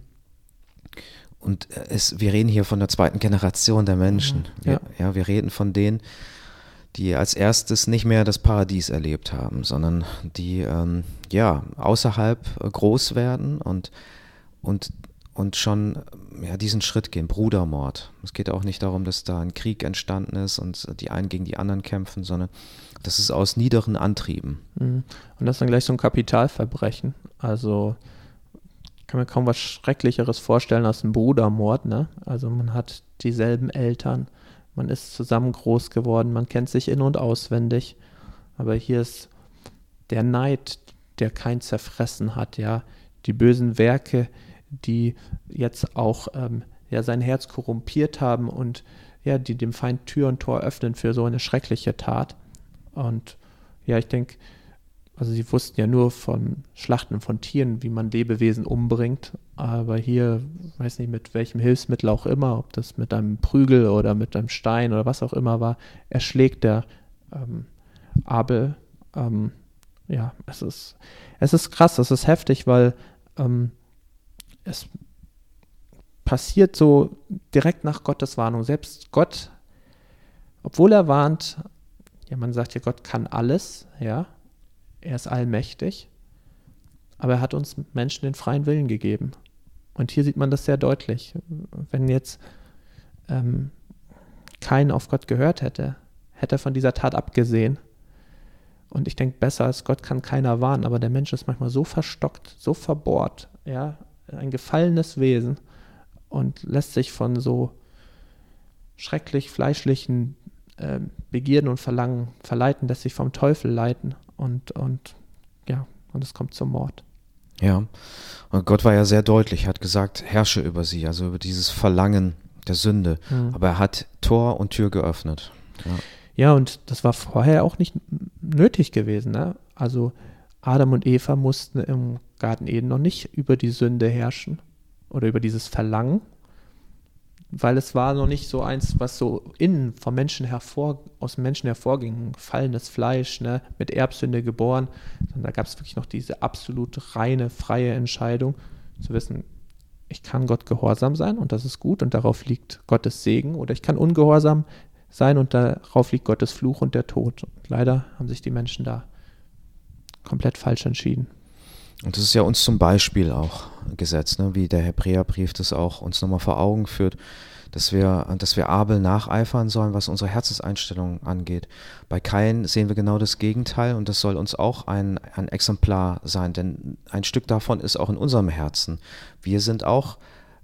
Und es, wir reden hier von der zweiten Generation der Menschen. Mhm. Ja. Wir, ja, wir reden von denen, die als erstes nicht mehr das Paradies erlebt haben, sondern die ähm, ja außerhalb groß werden und, und und schon ja, diesen Schritt gehen, Brudermord. Es geht auch nicht darum, dass da ein Krieg entstanden ist und die einen gegen die anderen kämpfen, sondern das ist aus niederen Antrieben. Mhm. Und das ist dann gleich so ein Kapitalverbrechen. Also kann mir kaum was Schrecklicheres vorstellen als ein Brudermord. Ne? Also man hat dieselben Eltern, man ist zusammen groß geworden, man kennt sich in- und auswendig. Aber hier ist der Neid, der kein Zerfressen hat, ja. Die bösen Werke, die jetzt auch ähm, ja, sein Herz korrumpiert haben und ja, die dem Feind Tür und Tor öffnen für so eine schreckliche Tat. Und ja, ich denke, also sie wussten ja nur von Schlachten von Tieren, wie man Lebewesen umbringt, aber hier, weiß nicht mit welchem Hilfsmittel auch immer, ob das mit einem Prügel oder mit einem Stein oder was auch immer war, erschlägt der ähm, Abel. Ähm, ja, es ist, es ist krass, es ist heftig, weil ähm, es passiert so direkt nach Gottes Warnung. Selbst Gott, obwohl er warnt, ja, man sagt ja, Gott kann alles, ja, er ist allmächtig, aber er hat uns Menschen den freien Willen gegeben. Und hier sieht man das sehr deutlich. Wenn jetzt ähm, kein auf Gott gehört hätte, hätte er von dieser Tat abgesehen. Und ich denke, besser als Gott kann keiner warnen, aber der Mensch ist manchmal so verstockt, so verbohrt, ja, ein gefallenes Wesen und lässt sich von so schrecklich fleischlichen äh, Begierden und Verlangen verleiten, lässt sich vom Teufel leiten und, und ja, und es kommt zum Mord. Ja, und Gott war ja sehr deutlich, hat gesagt, herrsche über sie, also über dieses Verlangen der Sünde. Mhm. Aber er hat Tor und Tür geöffnet. Ja. ja, und das war vorher auch nicht nötig gewesen. Ne? Also Adam und Eva mussten im Garten Eden noch nicht über die Sünde herrschen oder über dieses Verlangen, weil es war noch nicht so eins, was so innen vom Menschen hervor, aus dem Menschen hervorging, fallendes Fleisch, ne, mit Erbsünde geboren, sondern da gab es wirklich noch diese absolut reine, freie Entscheidung, zu wissen, ich kann Gott gehorsam sein und das ist gut und darauf liegt Gottes Segen. Oder ich kann ungehorsam sein und darauf liegt Gottes Fluch und der Tod. Und leider haben sich die Menschen da komplett falsch entschieden. Und das ist ja uns zum Beispiel auch gesetzt, ne? wie der Hebräerbrief das auch uns nochmal vor Augen führt, dass wir, dass wir Abel nacheifern sollen, was unsere Herzenseinstellung angeht. Bei Kain sehen wir genau das Gegenteil und das soll uns auch ein, ein Exemplar sein, denn ein Stück davon ist auch in unserem Herzen. Wir sind auch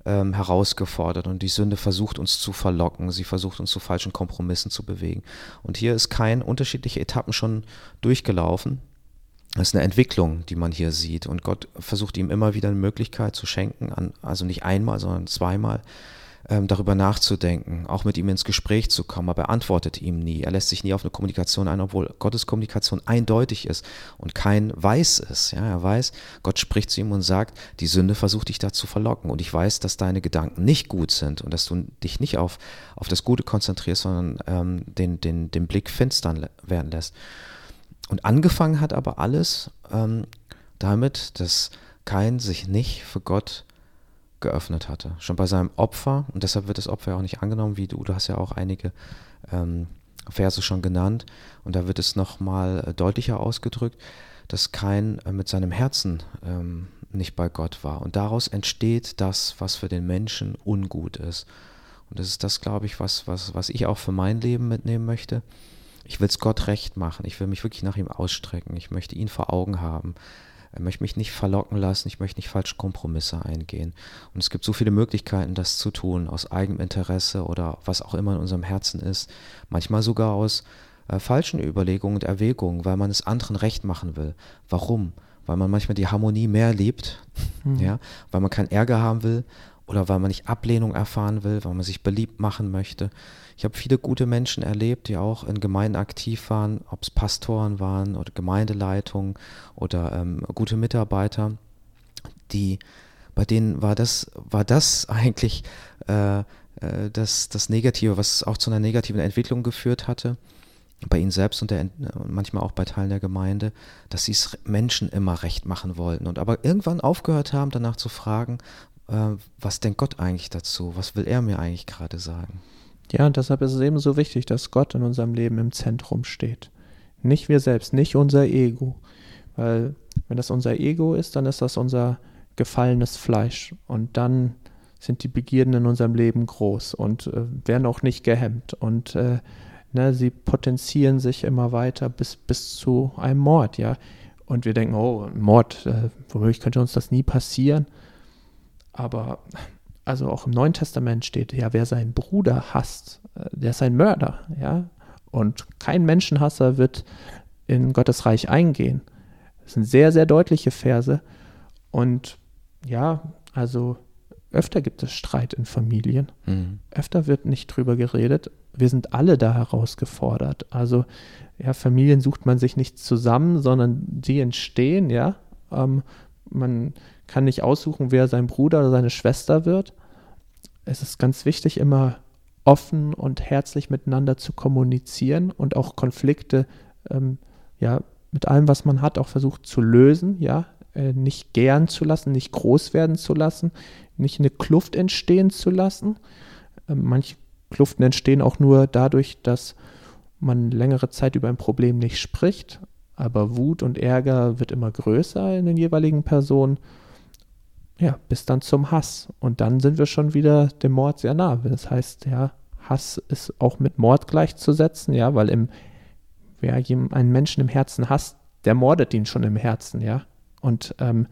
ähm, herausgefordert und die Sünde versucht uns zu verlocken, sie versucht uns zu falschen Kompromissen zu bewegen. Und hier ist Kain unterschiedliche Etappen schon durchgelaufen das ist eine Entwicklung, die man hier sieht. Und Gott versucht ihm immer wieder eine Möglichkeit zu schenken, an, also nicht einmal, sondern zweimal, ähm, darüber nachzudenken, auch mit ihm ins Gespräch zu kommen. Aber er antwortet ihm nie. Er lässt sich nie auf eine Kommunikation ein, obwohl Gottes Kommunikation eindeutig ist und kein weiß es. Ja, er weiß, Gott spricht zu ihm und sagt, die Sünde versucht dich da zu verlocken. Und ich weiß, dass deine Gedanken nicht gut sind und dass du dich nicht auf, auf das Gute konzentrierst, sondern ähm, den, den, den Blick finstern werden lässt. Und angefangen hat aber alles ähm, damit, dass, Kain sich nicht für Gott geöffnet hatte. Schon bei seinem Opfer, und deshalb wird das Opfer ja auch nicht angenommen, wie du, du hast ja auch einige ähm, Verse schon genannt, und da wird es nochmal äh, deutlicher ausgedrückt, dass Kain äh, mit seinem Herzen ähm, nicht bei Gott war. Und daraus entsteht das, was für den Menschen ungut ist. Und das ist das, glaube ich, was, was, was ich auch für mein Leben mitnehmen möchte. Ich will es Gott recht machen. Ich will mich wirklich nach ihm ausstrecken. Ich möchte ihn vor Augen haben. Ich möchte mich nicht verlocken lassen. Ich möchte nicht falsche Kompromisse eingehen. Und es gibt so viele Möglichkeiten, das zu tun, aus eigenem Interesse oder was auch immer in unserem Herzen ist. Manchmal sogar aus äh, falschen Überlegungen und Erwägungen, weil man es anderen recht machen will. Warum? Weil man manchmal die Harmonie mehr liebt, mhm. ja, weil man keinen Ärger haben will oder weil man nicht Ablehnung erfahren will, weil man sich beliebt machen möchte. Ich habe viele gute Menschen erlebt, die auch in Gemeinden aktiv waren, ob es Pastoren waren oder Gemeindeleitungen oder ähm, gute Mitarbeiter, die bei denen war das, war das eigentlich äh, äh, das, das Negative, was auch zu einer negativen Entwicklung geführt hatte bei ihnen selbst und der, manchmal auch bei Teilen der Gemeinde, dass sie es Menschen immer recht machen wollten und aber irgendwann aufgehört haben, danach zu fragen, äh, was denkt Gott eigentlich dazu? Was will er mir eigentlich gerade sagen? Ja, und deshalb ist es eben so wichtig, dass Gott in unserem Leben im Zentrum steht. Nicht wir selbst, nicht unser Ego. Weil wenn das unser Ego ist, dann ist das unser gefallenes Fleisch. Und dann sind die Begierden in unserem Leben groß und äh, werden auch nicht gehemmt. Und äh, ne, sie potenzieren sich immer weiter bis, bis zu einem Mord, ja. Und wir denken, oh, Mord, äh, womöglich könnte uns das nie passieren. Aber also auch im Neuen Testament steht, ja, wer seinen Bruder hasst, äh, der ist ein Mörder, ja. Und kein Menschenhasser wird in Gottes Reich eingehen. Das sind sehr, sehr deutliche Verse. Und ja, also öfter gibt es Streit in Familien. Mhm. Öfter wird nicht drüber geredet. Wir sind alle da herausgefordert. Also, ja, Familien sucht man sich nicht zusammen, sondern die entstehen, ja. Ähm, man kann nicht aussuchen, wer sein Bruder oder seine Schwester wird. Es ist ganz wichtig, immer offen und herzlich miteinander zu kommunizieren und auch Konflikte, ähm, ja, mit allem, was man hat, auch versucht zu lösen, ja, äh, nicht gern zu lassen, nicht groß werden zu lassen, nicht eine Kluft entstehen zu lassen. Äh, manche Kluften entstehen auch nur dadurch, dass man längere Zeit über ein Problem nicht spricht, aber Wut und Ärger wird immer größer in den jeweiligen Personen. Ja, bis dann zum Hass. Und dann sind wir schon wieder dem Mord sehr nah. Das heißt, ja, Hass ist auch mit Mord gleichzusetzen, ja, weil im, wer einen Menschen im Herzen hasst, der mordet ihn schon im Herzen, ja. Und ähm,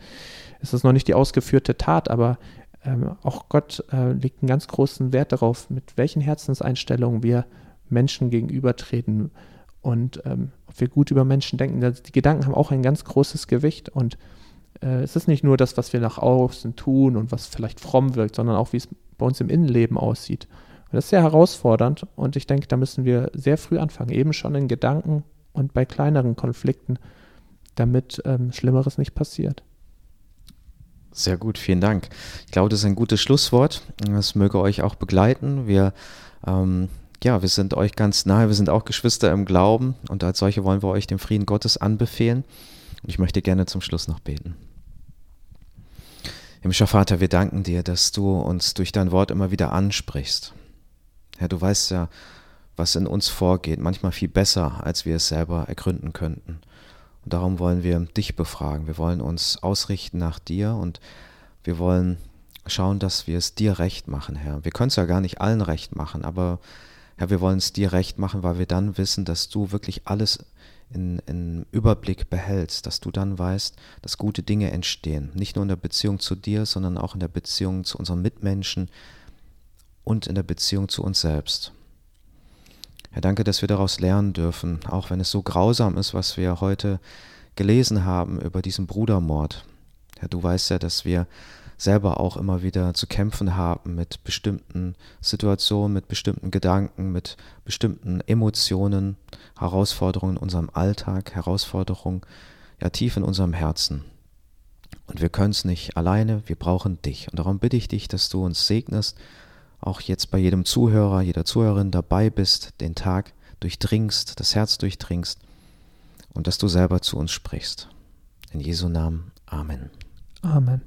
es ist noch nicht die ausgeführte Tat, aber ähm, auch Gott äh, legt einen ganz großen Wert darauf, mit welchen Herzenseinstellungen wir Menschen gegenübertreten und ähm, ob wir gut über Menschen denken. Die Gedanken haben auch ein ganz großes Gewicht und äh, es ist nicht nur das, was wir nach außen tun und was vielleicht fromm wirkt, sondern auch, wie es bei uns im Innenleben aussieht. Und das ist sehr herausfordernd und ich denke, da müssen wir sehr früh anfangen, eben schon in Gedanken und bei kleineren Konflikten, damit ähm, Schlimmeres nicht passiert. Sehr gut, vielen Dank. Ich glaube, das ist ein gutes Schlusswort. Das möge euch auch begleiten. Wir, ähm, ja, wir sind euch ganz nahe. Wir sind auch Geschwister im Glauben und als solche wollen wir euch den Frieden Gottes anbefehlen. Und ich möchte gerne zum Schluss noch beten. Himmlischer Vater, wir danken dir, dass du uns durch dein Wort immer wieder ansprichst. Herr, du weißt ja, was in uns vorgeht, manchmal viel besser, als wir es selber ergründen könnten. Und darum wollen wir dich befragen. Wir wollen uns ausrichten nach dir und wir wollen schauen, dass wir es dir recht machen, Herr. Wir können es ja gar nicht allen recht machen, aber Herr, wir wollen es dir recht machen, weil wir dann wissen, dass du wirklich alles in, in Überblick behältst, dass du dann weißt, dass gute Dinge entstehen. Nicht nur in der Beziehung zu dir, sondern auch in der Beziehung zu unseren Mitmenschen und in der Beziehung zu uns selbst. Herr, danke, dass wir daraus lernen dürfen, auch wenn es so grausam ist, was wir heute gelesen haben über diesen Brudermord. Herr, du weißt ja, dass wir selber auch immer wieder zu kämpfen haben mit bestimmten Situationen, mit bestimmten Gedanken, mit bestimmten Emotionen, Herausforderungen in unserem Alltag, Herausforderungen ja tief in unserem Herzen. Und wir können es nicht alleine, wir brauchen dich. Und darum bitte ich dich, dass du uns segnest, auch jetzt bei jedem Zuhörer, jeder Zuhörerin dabei bist, den Tag durchdringst, das Herz durchdringst und dass du selber zu uns sprichst. In Jesu Namen. Amen. Amen.